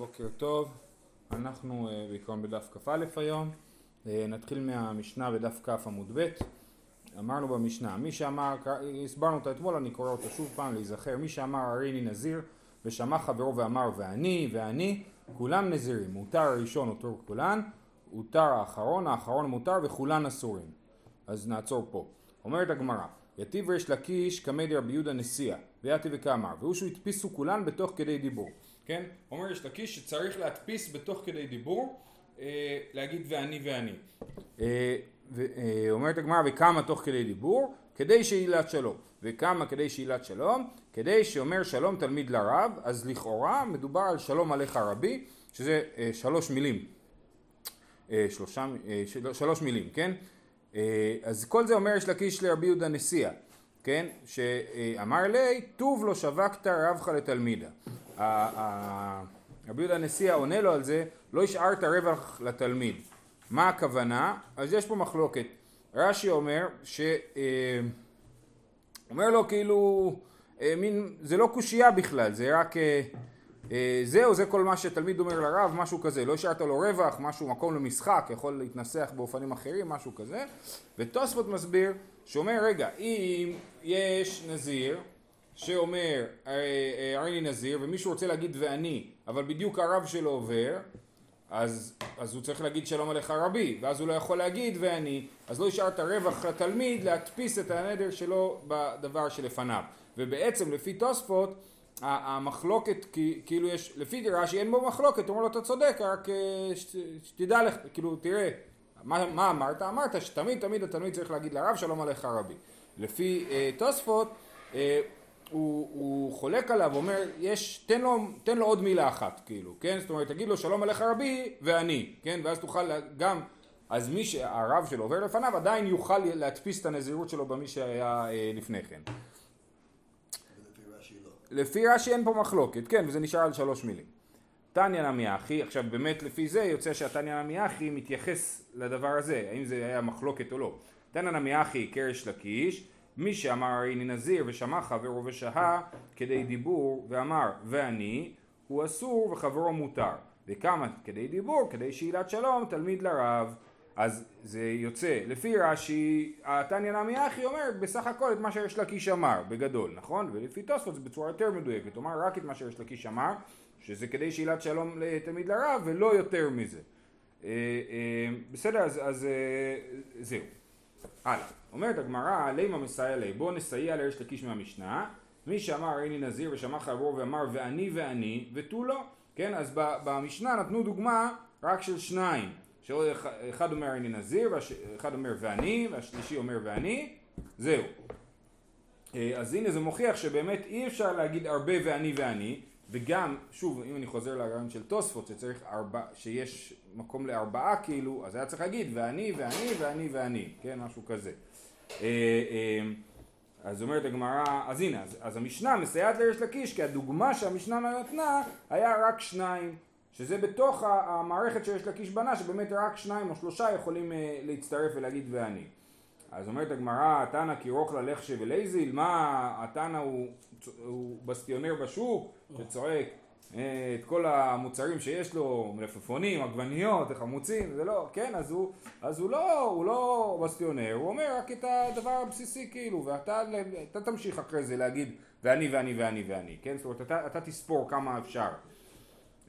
בוקר טוב, אנחנו uh, בעיקרון בדף כ"א היום, uh, נתחיל מהמשנה בדף כ' עמוד ב', אמרנו במשנה, מי שאמר, הסברנו אותה אתמול, אני קורא אותה שוב פעם להיזכר, מי שאמר הריני נזיר ושמע חברו ואמר ואני ואני, כולם נזירים, מותר הראשון אותו כולן, הותר האחרון, האחרון מותר וכולן אסורים, אז נעצור פה, אומרת הגמרא, יתיב ריש לקיש קמא דרבי יהודה נשיאה, ויתיב וכאמר, והוא שהוא הדפיסו כולן בתוך כדי דיבור כן? אומר יש לקיש שצריך להדפיס בתוך כדי דיבור, אה, להגיד ואני ואני. אה, אה, אומרת הגמרא וכמה תוך כדי דיבור? כדי שעילת שלום. וכמה כדי שעילת שלום? כדי שאומר שלום תלמיד לרב, אז לכאורה מדובר על שלום עליך רבי, שזה אה, שלוש מילים. אה, שלושה, אה, של, שלוש מילים, כן? אה, אז כל זה אומר יש לקיש לרבי יהודה נשיאה, כן? שאמר לי, טוב לא שווקת רבך לתלמידה. רבי יהודה הנשיא עונה לו על זה, לא השארת רווח לתלמיד. מה הכוונה? אז יש פה מחלוקת. רש"י אומר ש... אה, אומר לו כאילו, אה, מין, זה לא קושייה בכלל, זה רק אה, זהו, זה כל מה שתלמיד אומר לרב, משהו כזה, לא השארת לו רווח, משהו, מקום למשחק, יכול להתנסח באופנים אחרים, משהו כזה, ותוספות מסביר, שאומר, רגע, אם יש נזיר, שאומר הריני נזיר ומישהו רוצה להגיד ואני אבל בדיוק הרב שלו עובר אז, אז הוא צריך להגיד שלום עליך רבי ואז הוא לא יכול להגיד ואני אז לא השארת רווח לתלמיד להדפיס את הנדר שלו בדבר שלפניו ובעצם לפי תוספות המחלוקת כאילו יש לפי רש"י אין בו מחלוקת הוא אומר לו אתה צודק רק אה, שתדע לך כאילו תראה מה, מה אמרת? אמרת שתמיד תמיד התלמיד צריך להגיד לרב שלום עליך רבי לפי אה, תוספות אה, הוא, הוא חולק עליו, אומר, יש, תן לו, תן לו עוד מילה אחת, כאילו, כן? זאת אומרת, תגיד לו שלום עליך רבי ואני, כן? ואז תוכל גם, אז מי שהרב שלו עובר לפניו עדיין יוכל להדפיס את הנזירות שלו במי שהיה אה, לפני כן. לפי רש"י אין פה מחלוקת, כן, וזה נשאר על שלוש מילים. תניא נמי אחי, עכשיו באמת לפי זה יוצא שהתניא נמי אחי מתייחס לדבר הזה, האם זה היה מחלוקת או לא. תניא נמי אחי קרש לקיש מי שאמר הריני נזיר ושמע חברו ושהה כדי דיבור ואמר ואני הוא אסור וחברו מותר. וכמה כדי דיבור כדי שאילת שלום תלמיד לרב. אז זה יוצא לפי רש"י התניא נמי אחי אומר בסך הכל את מה שיש לקיש אמר בגדול נכון? ולפי תוספות זה בצורה יותר מדויקת. אומר רק את מה שיש לקיש אמר שזה כדי שאילת שלום לתלמיד לרב ולא יותר מזה. אה, אה, בסדר אז, אז אה, זהו הלאה. אומרת הגמרא, לימה מסייע לי, בוא נסייע לריש לקיש מהמשנה, מי שאמר איני נזיר ושמע חברו ואמר ואני ואני ותו לא, כן, אז במשנה נתנו דוגמה רק של שניים, שאחד אומר איני נזיר, ואחד אומר ואני, והשלישי אומר ואני, זהו. אה, אז הנה זה מוכיח שבאמת אי אפשר להגיד הרבה ואני ואני, וגם, שוב, אם אני חוזר לרעיון של תוספות, שצריך ארבע, שיש מקום לארבעה כאילו, אז היה צריך להגיד ואני ואני ואני ואני, כן, משהו כזה. אה, אה, אז אומרת הגמרא, אז הנה, אז, אז המשנה מסייעת לריש לקיש כי הדוגמה שהמשנה נתנה היה רק שניים שזה בתוך המערכת שיש לקיש בנה שבאמת רק שניים או שלושה יכולים אה, להצטרף ולהגיד ואני אז אומרת הגמרא, התנא כי רוכלא ליחשיב וליזיל, מה התנא הוא, הוא בסטיונר בשוק שצועק את כל המוצרים שיש לו, מלפפונים, עגבניות, חמוצים, זה לא, כן, אז הוא, אז הוא לא, הוא לא בסטיונר, הוא אומר רק את הדבר הבסיסי כאילו, ואתה אתה תמשיך אחרי זה להגיד ואני ואני ואני ואני, כן, זאת אומרת אתה, אתה תספור כמה אפשר.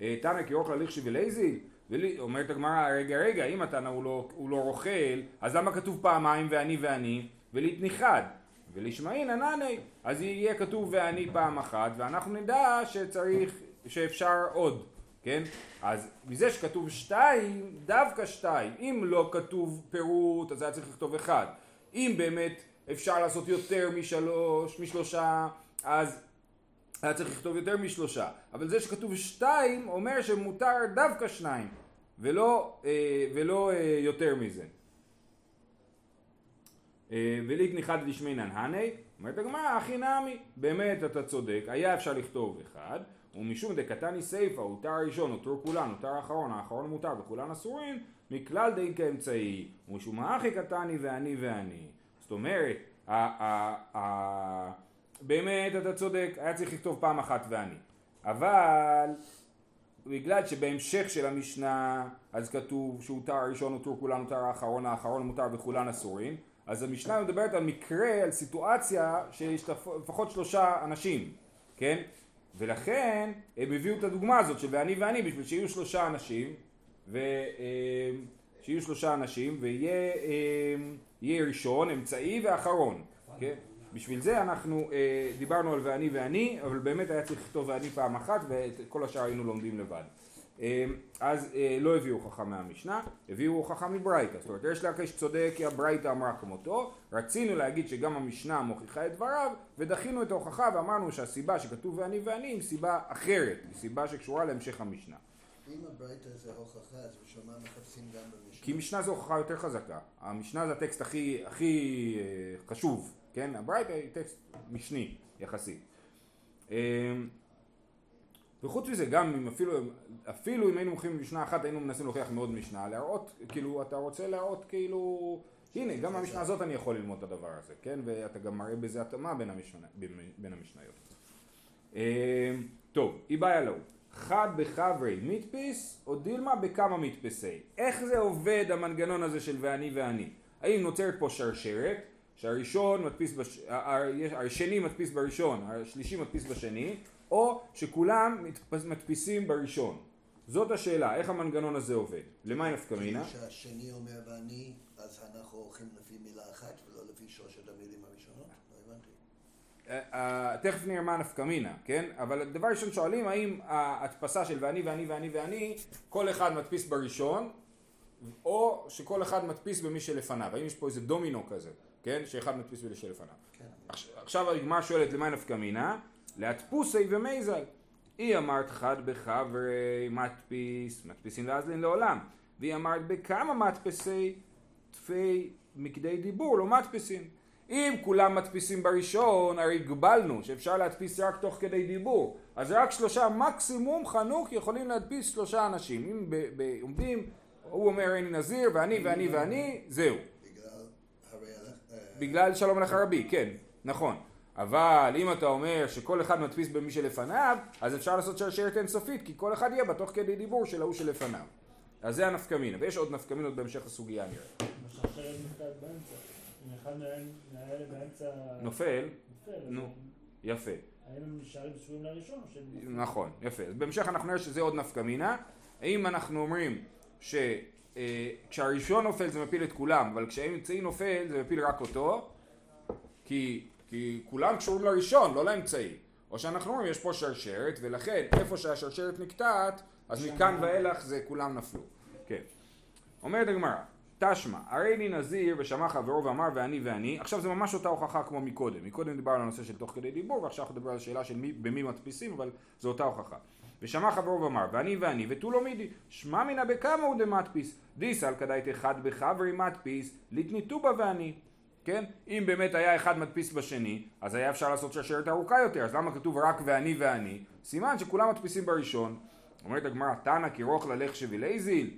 אה, תנא כי רוכלא ליחשיב וליזיל, אומרת הגמרא, רגע רגע, אם התנא הוא לא, הוא לא רוכל, אז למה כתוב פעמיים ואני ואני, ולהתניחד? ולשמעין ענני, אז יהיה כתוב ואני פעם אחת, ואנחנו נדע שצריך שאפשר עוד, כן? אז מזה שכתוב שתיים, דווקא שתיים. אם לא כתוב פירוט, אז היה צריך לכתוב אחד. אם באמת אפשר לעשות יותר משלוש, משלושה, אז היה צריך לכתוב יותר משלושה. אבל זה שכתוב שתיים, אומר שמותר דווקא שניים, ולא, אה, ולא אה, יותר מזה. אה, ולהתניחד לשמינן הני, אומרת הגמרא, הכי נמי, באמת אתה צודק, היה אפשר לכתוב אחד, ומשום דקתני סיפא, הותר הראשון, הותר כולן, הותר האחרון, האחרון מותר וכולן אסורים, מכלל די כאמצעי, ומשום האחי קטני ואני ואני. זאת אומרת, באמת אתה צודק, היה צריך לכתוב פעם אחת ואני. אבל בגלל שבהמשך של המשנה אז כתוב שהותר הראשון הותר כולן הותר האחרון האחרון מותר וכולן אסורים אז המשנה מדברת על מקרה, על סיטואציה שיש לפחות שלושה אנשים, כן? ולכן הם הביאו את הדוגמה הזאת של ואני ואני בשביל שיהיו שלושה אנשים ו... אה, שיהיו שלושה אנשים ויהיה אה, ראשון, אמצעי ואחרון, כן? בשביל זה אנחנו אה, דיברנו על ואני ואני, אבל באמת היה צריך לכתוב ואני פעם אחת ואת כל השאר היינו לומדים לבד. אה, אז אה, לא הביאו הוכחה מהמשנה, הביאו הוכחה מברייתא. זאת אומרת, יש להקש צודק כי הברייתא אמרה כמותו, רצינו להגיד שגם המשנה מוכיחה את דבריו, ודחינו את ההוכחה ואמרנו שהסיבה שכתוב ואני ואני היא סיבה אחרת, היא סיבה שקשורה להמשך המשנה. אם הברייתא זה הוכחה, אז בשביל מה מחפשים גם במשנה? כי משנה זו הוכחה יותר חזקה. המשנה זה הטקסט הכי, הכי אה, חשוב, כן? הברייתא היא טקסט משני יחסית. אה, וחוץ מזה גם אם אפילו, אפילו אם היינו מוכרים משנה אחת היינו מנסים להוכיח מאוד משנה, להראות, כאילו אתה רוצה להראות כאילו, הנה גם במשנה הזאת אני יכול ללמוד את הדבר הזה, כן? ואתה גם מראה בזה התאמה בין, המשנה, בין המשניות. אה, טוב, היא בעיה לאו. חד בחברי מדפיס או דילמה בכמה מדפסי. איך זה עובד המנגנון הזה של ואני ואני? האם נוצרת פה שרשרת שהראשון מדפיס, בש... השני מדפיס בראשון, השלישי מדפיס בשני, או שכולם מדפיסים בראשון. זאת השאלה, איך המנגנון הזה עובד? למה נפקא מינה? כשהשני אומר ואני, אז אנחנו הולכים לפי מילה אחת ולא לפי שלושת המילים הראשונות? לא הבנתי. אה, אה, תכף נראה מה נפקא מינה, כן? אבל דבר ראשון שואלים האם ההדפסה של ואני ואני ואני ואני, כל אחד מדפיס בראשון, או שכל אחד מדפיס במי שלפניו. האם יש פה איזה דומינו כזה, כן? שאחד מדפיס במי שלפניו. כן. עכשיו הגמרא שואלת למה נפקא מינה? להדפוסי ומייזל. היא אמרת חד בחברי מדפיס, מדפיסין לאזלין לעולם. והיא אמרת בכמה מדפסי תפי מקדי דיבור, לא מדפיסין. אם כולם מדפיסים בראשון, הרי הגבלנו שאפשר להדפיס רק תוך כדי דיבור. אז רק שלושה מקסימום חנוך יכולים להדפיס שלושה אנשים. אם עומדים, הוא אומר אני נזיר ואני ואני ואני, זהו. בגלל שלום לך רבי, כן, נכון. אבל אם אתה אומר שכל אחד מדפיס במי שלפניו, אז אפשר לעשות שרשרת אינסופית, כי כל אחד יהיה בה תוך כדי דיבור של ההוא שלפניו. אז זה הנפקמינה, ויש עוד נפקמינות בהמשך הסוגיה נראה. נופל? נו, יפה. האם הם נשארים צפויים לראשון. נכון, יפה. אז בהמשך אנחנו נראה שזה עוד נפקמינה. האם אנחנו אומרים שכשהראשון אה, נופל זה מפיל את כולם, אבל כשהאמצעי נופל זה מפיל רק אותו, כי כי כולם קשורים לראשון, לא לאמצעי. או שאנחנו אומרים יש פה שרשרת, ולכן איפה שהשרשרת נקטעת, אז מכאן ואילך זה כולם נפלו. כן. אומרת הגמרא, תשמע, הרי לי נזיר ושמע חברו ואמר ואני ואני, עכשיו זה ממש אותה הוכחה כמו מקודם. מקודם דיברנו על הנושא של תוך כדי דיבור, ועכשיו אנחנו נדבר על השאלה של מי, במי מדפיסים, אבל זו אותה הוכחה. ושמע חברו ואמר ואני ואני ותו לא מידי שמע מינא בכמה הוא דמדפיס דיסל כדאית אחד בחברי מדפיס ליתניתו בה ואני כן? אם באמת היה אחד מדפיס בשני, אז היה אפשר לעשות שרשרת ארוכה יותר, אז למה כתוב רק ואני ואני? סימן שכולם מדפיסים בראשון. אומרת הגמרא, תנא כרוך ללך שבילי זיל.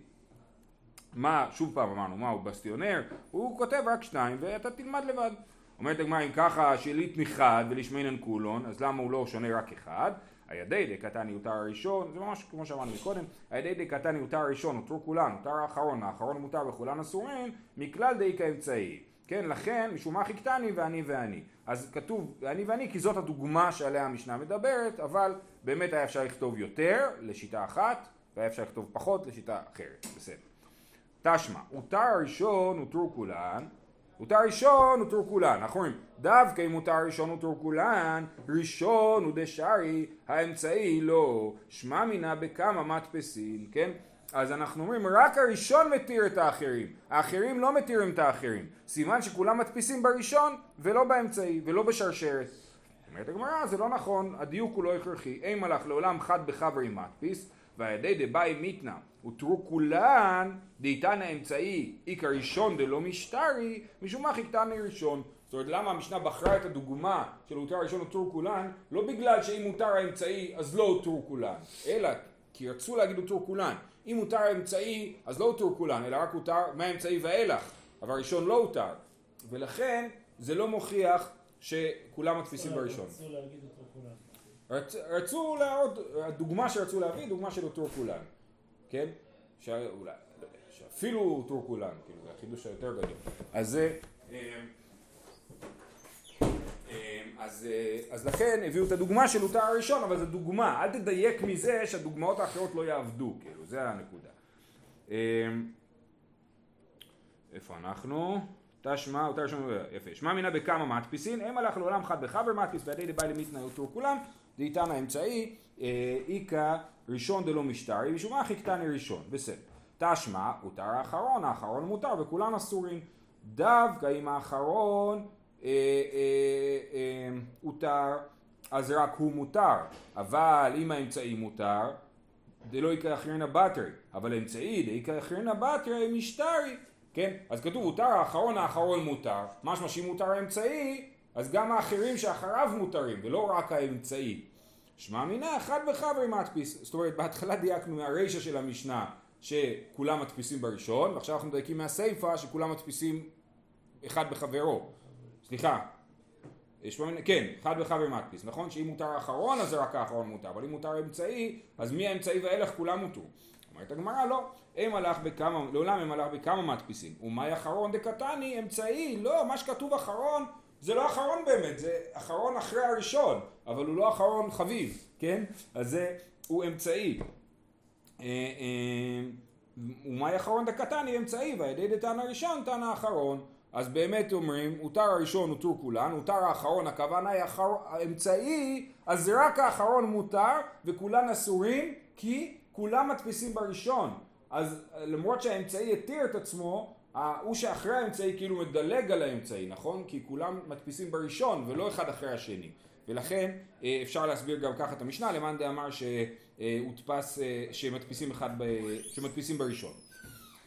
מה, שוב פעם אמרנו, מה הוא בסטיונר? הוא כותב רק שניים ואתה תלמד לבד. אומרת הגמרא, אם ככה שליט מחד ולשמינן כולון, אז למה הוא לא שונה רק אחד? הידי דקתני יותר הראשון, זה ממש כמו שאמרנו מקודם, הידי דקתני יותר הראשון, הותרו כולן, הותר האחרון, האחרון מותר וכולן אסורים, מכלל די כאמצעי. כן, לכן, משום מה חיכתני ואני ואני. אז כתוב אני ואני כי זאת הדוגמה שעליה המשנה מדברת, אבל באמת היה אפשר לכתוב יותר לשיטה אחת, והיה אפשר לכתוב פחות לשיטה אחרת. בסדר. תשמע, הותר הראשון הותרו כולן, הותר ראשון הותרו כולן. אנחנו אומרים, דווקא אם הותר ראשון הותרו כולן, ראשון הוא דשארי, האמצעי לא. שמע מינה בכמה מדפסין, כן? אז אנחנו אומרים רק הראשון מתיר את האחרים, האחרים לא מתירים את האחרים, סימן שכולם מדפיסים בראשון ולא באמצעי ולא בשרשרת. אומרת הגמרא זה לא נכון, הדיוק הוא לא הכרחי, אין מלאך לעולם חד בחברי מדפיס והידי דבאי מיתנא הותרו כולן דאיתן האמצעי איכא ראשון דלא משטרי משום מה חיכתני ראשון. זאת אומרת למה המשנה בחרה את הדוגמה של הותר הראשון הותרו כולן? לא בגלל שאם הותר האמצעי אז לא הותרו כולן אלא כי רצו להגיד הותרו כולן. אם הותר האמצעי, אז לא הותר כולן, אלא רק הותר מהאמצעי ואילך, אבל הראשון לא הותר. ולכן זה לא מוכיח שכולם מדפיסים בראשון. רצ, רצו להראות, הדוגמה שרצו להביא, דוגמה של אותו כולן, כן? שאולי, שאפילו אותו כולן, כאילו זה החידוש היותר גדול. אז זה... אה, אה, אז, אה, אז לכן הביאו את הדוגמה של אותה הראשון, אבל זו דוגמה, אל תדייק מזה שהדוגמאות האחרות לא יעבדו, כאילו, זה הנקודה. איפה אנחנו? תשמע, אותה ראשון, יפה, שמע מינה בכמה מדפיסין, הם הלך לעולם חד בחבר מדפיס, ועדי דבאי למיתנא אותו כולם, דאיתנא אמצעי, איכא ראשון דלא משטרי, משום אחי קטני ראשון, בסדר. תשמע, הותר האחרון, האחרון מותר וכולם אסורים. דווקא אם האחרון אה, אה, אה, הותר, אז רק הוא מותר, אבל אם האמצעי מותר, דלא יקרא אחרינה בתרי, אבל האמצעי דיקרא אחרינה בתרי משטרי, כן? אז כתוב הותר האחרון האחרון מותר, משמע שאם מותר האמצעי, אז גם האחרים שאחריו מותרים, ולא רק האמצעי. שמע מינה אחד בחברי מדפיס, זאת אומרת בהתחלה דייקנו מהרישא של המשנה שכולם מדפיסים בראשון, ועכשיו אנחנו מדייקים מהסיפא שכולם מדפיסים אחד בחברו. סליחה, כן, אחד בחבר מדפיס, נכון? שאם מותר האחרון אז רק האחרון מותר, אבל אם מותר אמצעי, אז מי האמצעי והילך כולם מותרו. אומרת הגמרא לא, הם הלך בכמה, לעולם הם הלך בכמה מדפיסים, ומאי אחרון דקתני אמצעי, לא, מה שכתוב אחרון זה לא אחרון באמת, זה אחרון אחרי הראשון, אבל הוא לא אחרון חביב, כן? אז זה, הוא אמצעי. אה, אה, ומאי אחרון דקתני אמצעי, והידי דתנא ראשון תנא אחרון. אז באמת אומרים, הותר הראשון הותר כולן, הותר האחרון, הכוונה היא האמצעי, אז רק האחרון מותר וכולן אסורים כי כולם מדפיסים בראשון. אז למרות שהאמצעי התיר את עצמו, הוא שאחרי האמצעי כאילו מדלג על האמצעי, נכון? כי כולם מדפיסים בראשון ולא אחד אחרי השני. ולכן אה, אפשר להסביר גם ככה את המשנה, למאן דאמר שהודפס, אה, שמדפיסים, אחד ב, שמדפיסים בראשון.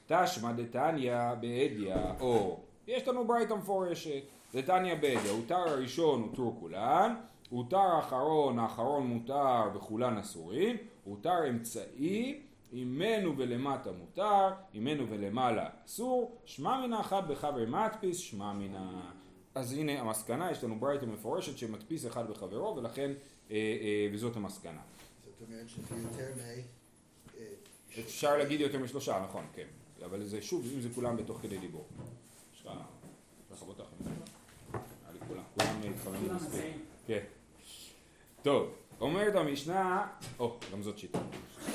תשמע דתניא באדיא, או יש לנו ברייתא מפורשת, דתניא באדיא, הותר הראשון הותר כולן, הותר האחרון, האחרון מותר וכולן אסורים, הותר אמצעי אימנו ולמטה מותר, אימנו ולמעלה אסור, שמע מן אחת בחבר מדפיס, שמע ה... אז הנה המסקנה, יש לנו ברייתא מפורשת שמדפיס אחד בחברו ולכן, אה, אה, וזאת המסקנה. זאת אומרת שזה יותר מ... אה, אפשר להגיד יותר משלושה, נכון, כן. אבל זה שוב, אם זה כולם בתוך כדי דיבור. יש לך לכבות אחת. היה לי כולם, כולם התכוונים מספיק. כן. טוב, אומרת המשנה, או, גם זאת שיטה.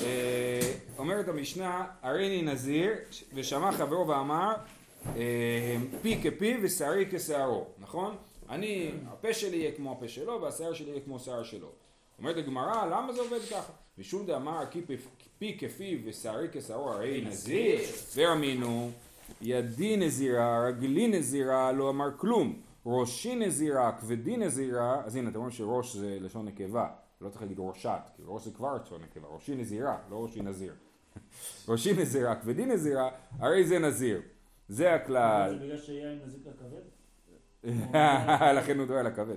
אה, אומרת המשנה, הריני נזיר, ושמע חברו ואמר, אה, פי כפי ושערי כשערו, נכון? אני, הפה שלי יהיה כמו הפה שלו והשיער שלי יהיה כמו השיער שלו. אומרת הגמרא, למה זה עובד ככה? משום דאמר פי כפיו ושערי כשערו הרי נזיר, ואמינו ידי נזירה, רגלי נזירה, לא אמר כלום. ראשי נזירה, כבדי נזירה, אז הנה אתם רואים שראש זה לשון נקבה, לא צריך להגיד ראשת, כי ראש זה כבר לשון נקבה, ראשי נזירה, לא ראשי נזיר. ראשי נזירה, כבדי נזירה, הרי זה נזיר. זה הכלל. זה בגלל שיין נזיק לכבד? לכן הוא דואר לכבד.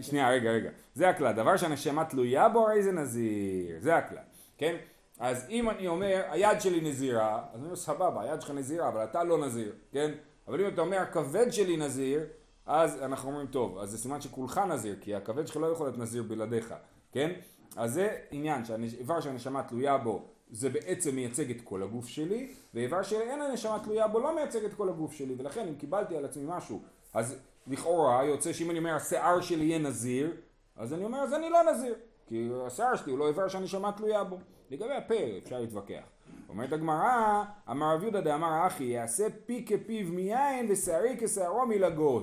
שנייה, רגע, רגע. זה הכלל. דבר שהנשמה תלויה בו, הרי זה נזיר. זה הכלל. כן? אז אם אני אומר, היד שלי נזירה, אז אני אומר, סבבה, היד שלך נזירה, אבל אתה לא נזיר, כן? אבל אם אתה אומר, הכבד שלי נזיר, אז אנחנו אומרים, טוב, אז זה סימן שכולך נזיר, כי הכבד שלך לא יכול להיות נזיר בלעדיך, כן? אז זה עניין שהאיבר שהנשמה תלויה בו, זה בעצם מייצג את כל הגוף שלי, ואיבר שאין הנשמה תלויה בו לא מייצג את כל הגוף שלי, ולכן אם קיבלתי על עצמי משהו, אז לכאורה יוצא שאם אני אומר השיער שלי יהיה נזיר, אז אני אומר אז אני לא נזיר, כי השיער שלי הוא לא איבר שהנשמה תלויה בו. לגבי הפה אפשר להתווכח. אומרת הגמרא, אמר רב יהודה דאמר אחי, יעשה פי כפיו מיין ושערי כשערו מלגוז.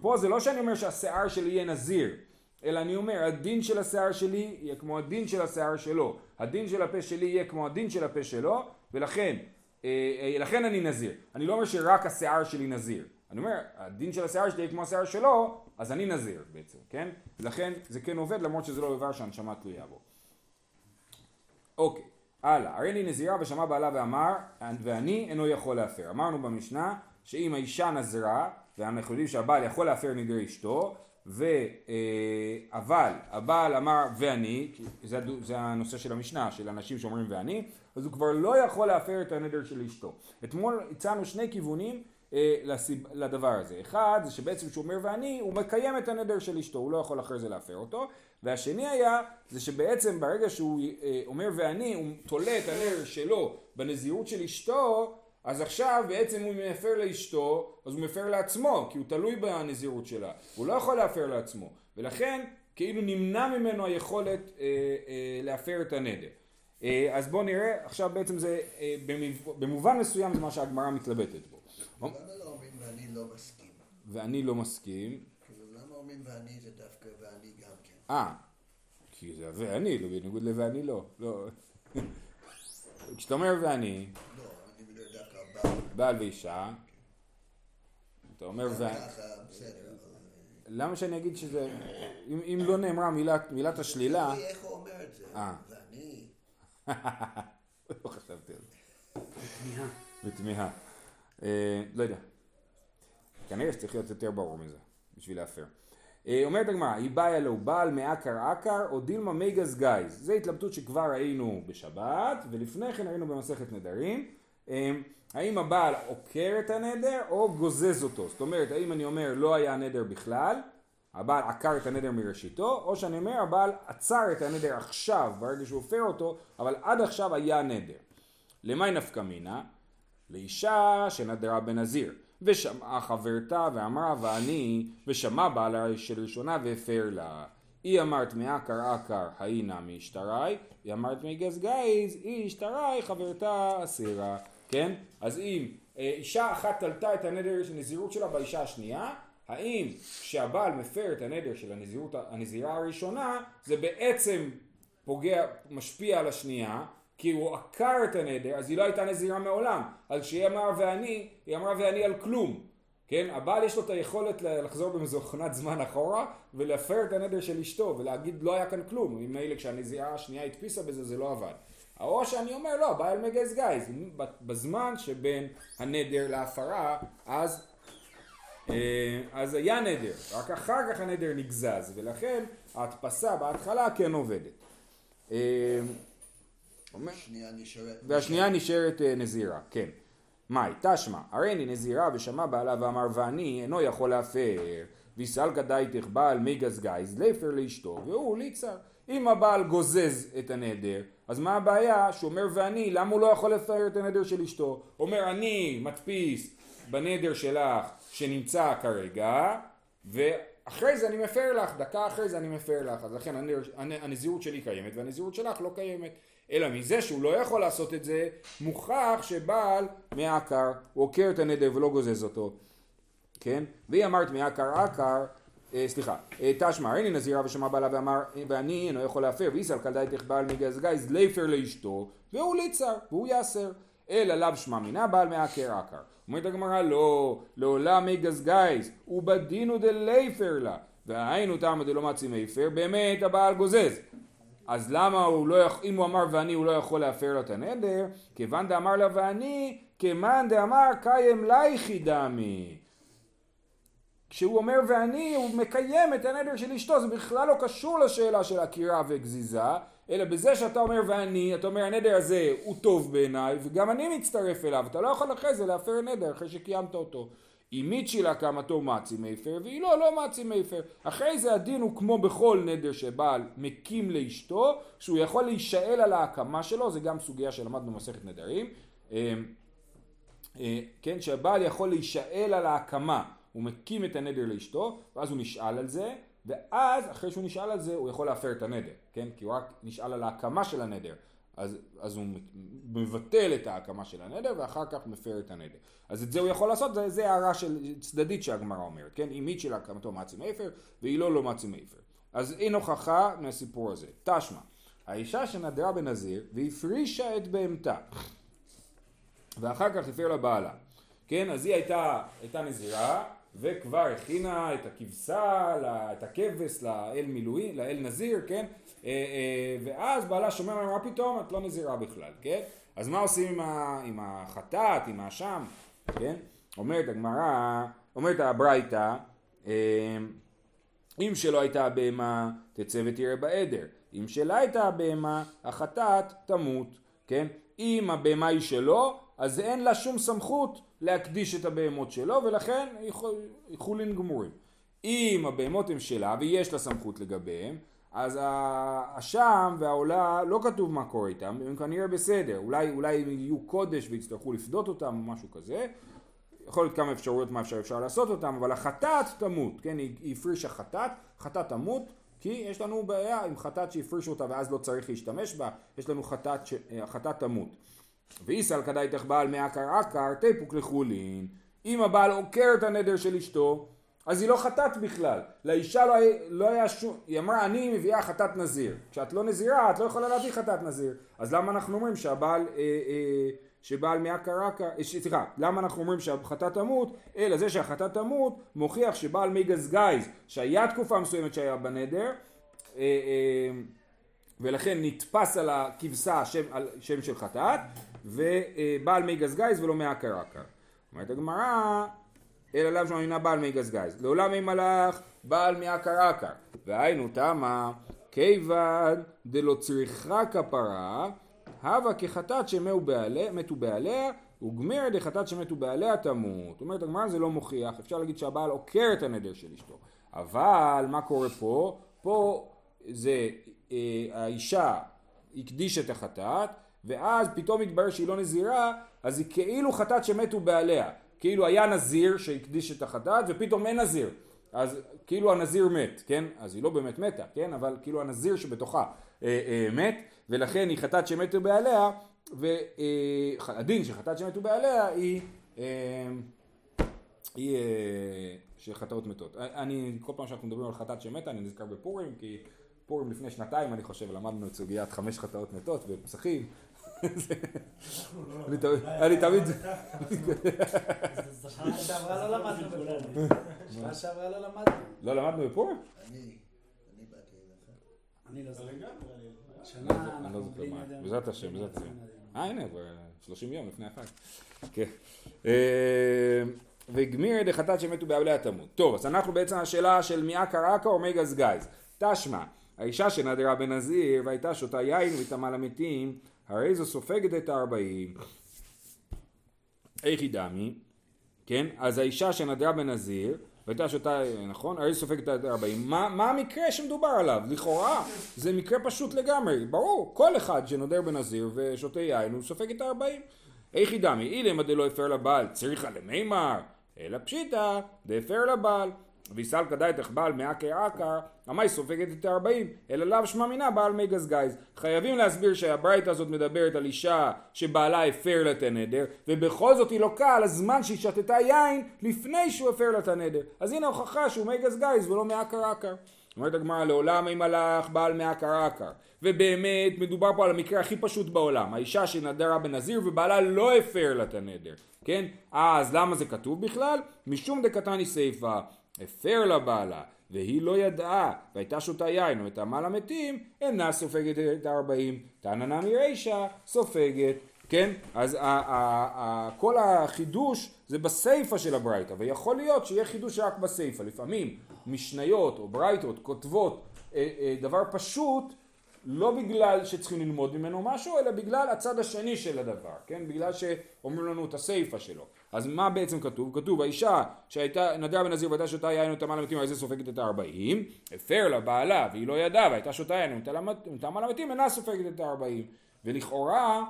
פה זה לא שאני אומר שהשיער שלי יהיה נזיר, אלא אני אומר הדין של השיער שלי יהיה כמו הדין של השיער שלו. הדין של הפה שלי יהיה כמו הדין של הפה שלו, ולכן, אה, אה, לכן אני נזיר. אני לא אומר שרק השיער שלי נזיר. אני אומר, הדין של השיער שלי יהיה כמו השיער שלו, אז אני נזיר בעצם, כן? לכן זה כן עובד למרות שזה לא איבר שהנשמה תלויה בו. אוקיי, הלאה. הרי לי נזירה ושמע בעלה ואמר, ואני אינו יכול להפר. אמרנו במשנה שאם האישה נזרה, ואנחנו יודעים שהבעל יכול להפר נדרי אשתו, ו, אה, אבל הבעל אמר ואני, זה, זה הנושא של המשנה, של אנשים שאומרים ואני, אז הוא כבר לא יכול להפר את הנדר של אשתו. אתמול הצענו שני כיוונים אה, לסיב, לדבר הזה. אחד זה שבעצם כשהוא אומר ואני, הוא מקיים את הנדר של אשתו, הוא לא יכול אחרי זה להפר אותו. והשני היה, זה שבעצם ברגע שהוא אה, אומר ואני, הוא תולה את הנר שלו בנזירות של אשתו, אז עכשיו בעצם הוא מפר לאשתו, אז הוא מפר לעצמו, כי הוא תלוי בנזירות שלה. הוא לא יכול להפר לעצמו, ולכן כאילו נמנע ממנו היכולת אה, אה, להפר את הנדר. אה, אז בואו נראה, עכשיו בעצם זה אה, במובן מסוים זה מה שהגמרא מתלבטת בו. למה לא אומרים ואני לא מסכים? ואני לא מסכים. כאילו, למה אומרים ואני זה דווקא ואני גם כן? אה, כי זה ואני, בניגוד ל"ואני לא". לא. כשאתה אומר ואני, לא, אני מדבר דווקא על בעל. ואישה, אתה אומר. אבל- למה שאני אגיד שזה, אם, לא נאמרה מילת, מילת השלילה, איך הוא אומר את זה. אה. ואני, לא חשבתי על זה. בתמיהה. אה, לא יודע. כנראה שצריך להיות יותר ברור מזה, בשביל להפר. אה, אומרת הגמרא, היא באה לו בעל מעקר עקר או דילמה מייגז גייז. זו התלבטות שכבר ראינו בשבת, ולפני כן ראינו במסכת נדרים. האם הבעל עוקר את הנדר או גוזז אותו? זאת אומרת, האם אני אומר לא היה נדר בכלל, הבעל עקר את הנדר מראשיתו, או שאני אומר הבעל עצר את הנדר עכשיו, ברגע שהוא הפר אותו, אבל עד עכשיו היה נדר. למי נפקא מינה? לאישה שנדרה בנזיר, ושמעה חברתה ואמרה ואני, ושמע בעלה של ראשונה והפר לה. היא אמרת מעקר עקר היינה מאשתרי, היא אמרת מגז גייז, היא אשתרי חברתה אסירה, כן? אז אם אה, אישה אחת תלתה את הנדר של נזירות שלה באישה השנייה, האם כשהבעל מפר את הנדר של הנזירות, הנזירה הראשונה, זה בעצם פוגע, משפיע על השנייה, כי הוא עקר את הנדר, אז היא לא הייתה נזירה מעולם. אז כשהיא אמרה ואני, היא אמרה ואני על כלום. כן? הבעל יש לו את היכולת לחזור במזוכנת זמן אחורה ולהפר את הנדר של אשתו ולהגיד לא היה כאן כלום. ממילא כשהנזירה השנייה הדפיסה בזה זה לא עבד. או שאני אומר לא, הבעל מגייז גייז. בזמן שבין הנדר להפרה אז אה, אז היה נדר, רק אחר כך הנדר נגזז, ולכן ההדפסה בהתחלה כן עובדת. אה, נשארת. והשנייה נשארת אה, נזירה, כן. מאי, תשמע, הריני נזירה ושמע בעלה ואמר ואני אינו יכול להפר, ויסלקא דייתך בעל מיגז גייז, ליפר לאשתו, והוא ליצר. אם הבעל גוזז את הנדר, אז מה הבעיה שהוא אומר ואני, למה הוא לא יכול לפר את הנדר של אשתו? אומר אני מדפיס בנדר שלך שנמצא כרגע, ואחרי זה אני מפר לך, דקה אחרי זה אני מפר לך, אז לכן הנדר, הנ- הנזירות שלי קיימת והנזירות שלך לא קיימת. אלא מזה שהוא לא יכול לעשות את זה, מוכח שבעל מעקר, הוא עוקר את הנדר ולא גוזז אותו. כן? והיא אמרת מעקר עקר, סליחה, אה, תשמע, הריני נזירה ושמע בעלה ואמר, אה, ואני אינו יכול להפר, ויסל כדאיתך בעל מגז גייז ליפר לאשתו, והוא ליצר, והוא יאסר. אלא לאו שמע מינה בעל מעקר עקר. אומרת הגמרא, לא, לעולם מגז גייז, ובדינו דליפר לה. והיינו תמה דלא מצי מיפר, באמת הבעל גוזז. אז למה הוא לא אם הוא אמר ואני הוא לא יכול להפר לו את הנדר, כיוון דאמר לה ואני, כמאן דאמר קיים לייכי דמי. כשהוא אומר ואני, הוא מקיים את הנדר של אשתו, זה בכלל לא קשור לשאלה של עקירה וגזיזה, אלא בזה שאתה אומר ואני, אתה אומר הנדר הזה הוא טוב בעיניי, וגם אני מצטרף אליו, אתה לא יכול אחרי זה להפר נדר אחרי שקיימת אותו. אם מיצ'ילה קמתו מצי מיפר, והיא לא, לא מצי מיפר. אחרי זה הדין הוא כמו בכל נדר שבעל מקים לאשתו, שהוא יכול להישאל על ההקמה שלו, זה גם סוגיה שלמדנו במסכת נדרים. אה, אה, כן, שהבעל יכול להישאל על ההקמה, הוא מקים את הנדר לאשתו, ואז הוא נשאל על זה, ואז אחרי שהוא נשאל על זה הוא יכול להפר את הנדר, כן? כי הוא רק נשאל על ההקמה של הנדר, אז, אז הוא מבטל את ההקמה של הנדר ואחר כך מפר את הנדר. אז את זה הוא יכול לעשות, זה, הערה של צדדית שהגמרא אומרת, כן? אם מיט של הקמתו מצי מיפר, והיא לא לא מצי מיפר. אז אין הוכחה מהסיפור הזה. תשמע, האישה שנדרה בנזיר והפרישה את בהמתה. ואחר כך הפר לה בעלה. כן, אז היא הייתה, הייתה נזירה, וכבר הכינה את הכבשה, את הכבש לאל מילואים, לאל נזיר, כן? אה, אה, ואז בעלה שומע לה, מה פתאום, את לא נזירה בכלל, כן? אז מה עושים עם החטאת, עם האשם, כן? אומרת הגמרא, אומרת הברייתא, אה, אם שלא הייתה הבהמה, תצא ותראה בעדר. אם שלה הייתה הבהמה, החטאת תמות, כן? אם הבהמה היא שלו, אז אין לה שום סמכות להקדיש את הבהמות שלו, ולכן יכול- חולין גמורים. אם הבהמות הן שלה ויש לה סמכות לגביהם, אז האשם והעולה לא כתוב מה קורה איתם, הם כנראה בסדר, אולי, אולי הם יהיו קודש ויצטרכו לפדות אותם או משהו כזה, יכול להיות כמה אפשרויות מה אפשר, אפשר לעשות אותם, אבל החטאת תמות, כן, היא, היא הפרישה חטאת, חטאת תמות, כי יש לנו בעיה עם חטאת שהפרישו אותה ואז לא צריך להשתמש בה, יש לנו חטאת, ש... חטאת תמות. ואיסל כדאי תחבעל מעקר עקר תיפוק לחולין, אם הבעל עוקר את הנדר של אשתו, אז היא לא חטאת בכלל. לאישה לא, לא היה שום, היא אמרה אני מביאה חטאת נזיר. כשאת לא נזירה את לא יכולה להביא חטאת נזיר. אז למה אנחנו אומרים שהבעל, אה, אה, שבעל מעקר עקר, אה, סליחה, למה אנחנו אומרים שהחטאת תמות? אלא זה שהחטאת תמות מוכיח שבעל מי גזגייז, שהיה תקופה מסוימת שהיה בנדר, אה, אה, ולכן נתפס על הכבשה שם, על שם של חטאת, ובעל מי גזגייז ולא מעקר עקר. אומרת הגמרא, אלא לאו שמאמינה בעל מי גזגייז. לעולם מי מלאך בעל מעקר עקר. והיינו תמה, כיוון דלא צריכה כפרה, הווה כחטאת שמתו בעליה, וגמיר דחטאת שמתו בעליה תמות. אומרת הגמרא זה לא מוכיח, אפשר להגיד שהבעל עוקר את הנדר של אשתו. אבל מה קורה פה? פה זה אה, האישה הקדיש את החטאת, ואז פתאום התברר שהיא לא נזירה, אז היא כאילו חטאת שמתו בעליה. כאילו היה נזיר שהקדיש את החטאת, ופתאום אין נזיר. אז כאילו הנזיר מת, כן? אז היא לא באמת מתה, כן? אבל כאילו הנזיר שבתוכה אה, אה, מת, ולכן היא חטאת שמתו בעליה, והדין אה, שחטאת שמתו בעליה היא, אה, היא אה, שחטאות מתות. אני, כל פעם שאנחנו מדברים על חטאת שמתה, אני נזכר בפורים, כי פורים לפני שנתיים אני חושב למדנו את סוגיית חמש חטאות מתות בפסחים אני תמיד... שנה שעברה לא למדנו בפורים. שנה שעברה לא למדנו. לא למדנו בפורים? אני, אני באתי אליך. אני לא זוכר. אני שנה לא אנחנו זוכר בלי מה. נדר. בעזרת השם, בעזרת השם. אה הנה, כבר 30 יום לפני החג. כן. אה, וגמיר דחטאת שמתו בעבליה תמות. טוב, אז אנחנו בעצם השאלה של מי עקר עקר או מי גזגז. תשמע, האישה שנדרה בנזיר והייתה שותה יין וטמאה למתים, הרי זו סופגת את הארבעים. איך היא דמי? כן? אז האישה שנדרה בנזיר והייתה שותה, נכון? הרי זו סופגת את הארבעים. מה, מה המקרה שמדובר עליו? לכאורה זה מקרה פשוט לגמרי. ברור, כל אחד שנודר בנזיר ושותה יין הוא סופג את הארבעים. היכי דמי? אילימא דלא הפר לה בעל צריכא למימר, אלא פשיטא דהפר לה בעל. ואי סלקא דעתך בעל מיעקר עקר, אמאי סופגת את הארבעים, אלא לאו שמע מינה בעל מיגז גייז. חייבים להסביר שהברייתא הזאת מדברת על אישה שבעלה הפר לה את הנדר, ובכל זאת היא לוקה על הזמן שהיא שתתה יין לפני שהוא הפר לה את הנדר. אז הנה הוכחה שהוא מיגז גייז ולא מיעקר עקר. אומרת הגמרא לעולם אם הלך בעל מעקר עקר. ובאמת מדובר פה על המקרה הכי פשוט בעולם. האישה שנדרה בנזיר ובעלה לא הפר לה את הנדר. כן? אז למה זה כתוב בכלל? משום דקתני סיפא. הפר לה בעלה, והיא לא ידעה, והייתה שותה יין וטעמה למתים, אינה סופגת את הארבעים. תנא נמי רישא סופגת. כן? אז ה- ה- ה- כל החידוש זה בסיפא של הברייתא, ויכול להיות שיהיה חידוש רק בסיפא. לפעמים משניות או ברייתות כותבות אה, אה, דבר פשוט לא בגלל שצריכים ללמוד ממנו משהו, אלא בגלל הצד השני של הדבר, כן? בגלל שאומרים לנו את הסיפא שלו. אז מה בעצם כתוב? כתוב האישה שהייתה נדרה בנזיר והייתה שותה יין וטעמה למתים, הרי זה סופגת את הארבעים, הפר לה בעלה והיא לא ידעה והייתה שותה יין וטעמה למתים, אינה סופגת את הארבעים. ולכאורה,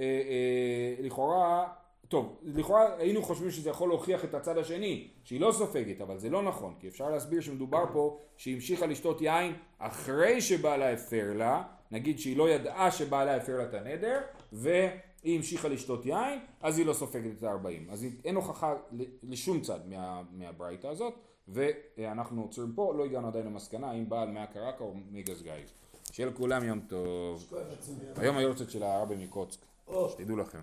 אה, אה, לכאורה, טוב, לכאורה היינו חושבים שזה יכול להוכיח את הצד השני, שהיא לא סופגת, אבל זה לא נכון, כי אפשר להסביר שמדובר פה שהיא המשיכה לשתות יין אחרי שבעלה הפר לה, נגיד שהיא לא ידעה שבעלה הפר לה את הנדר, והיא המשיכה לשתות יין, אז היא לא סופגת את הארבעים. אז היא- אין הוכחה לשום צד מה, מהברייתא הזאת, ואנחנו עוצרים פה, לא הגענו עדיין למסקנה אם בעל מהקרקע או מגזגייז. שיהיה לכולם יום טוב. היום היורצת של הרבי מקוצק, שתדעו לכם.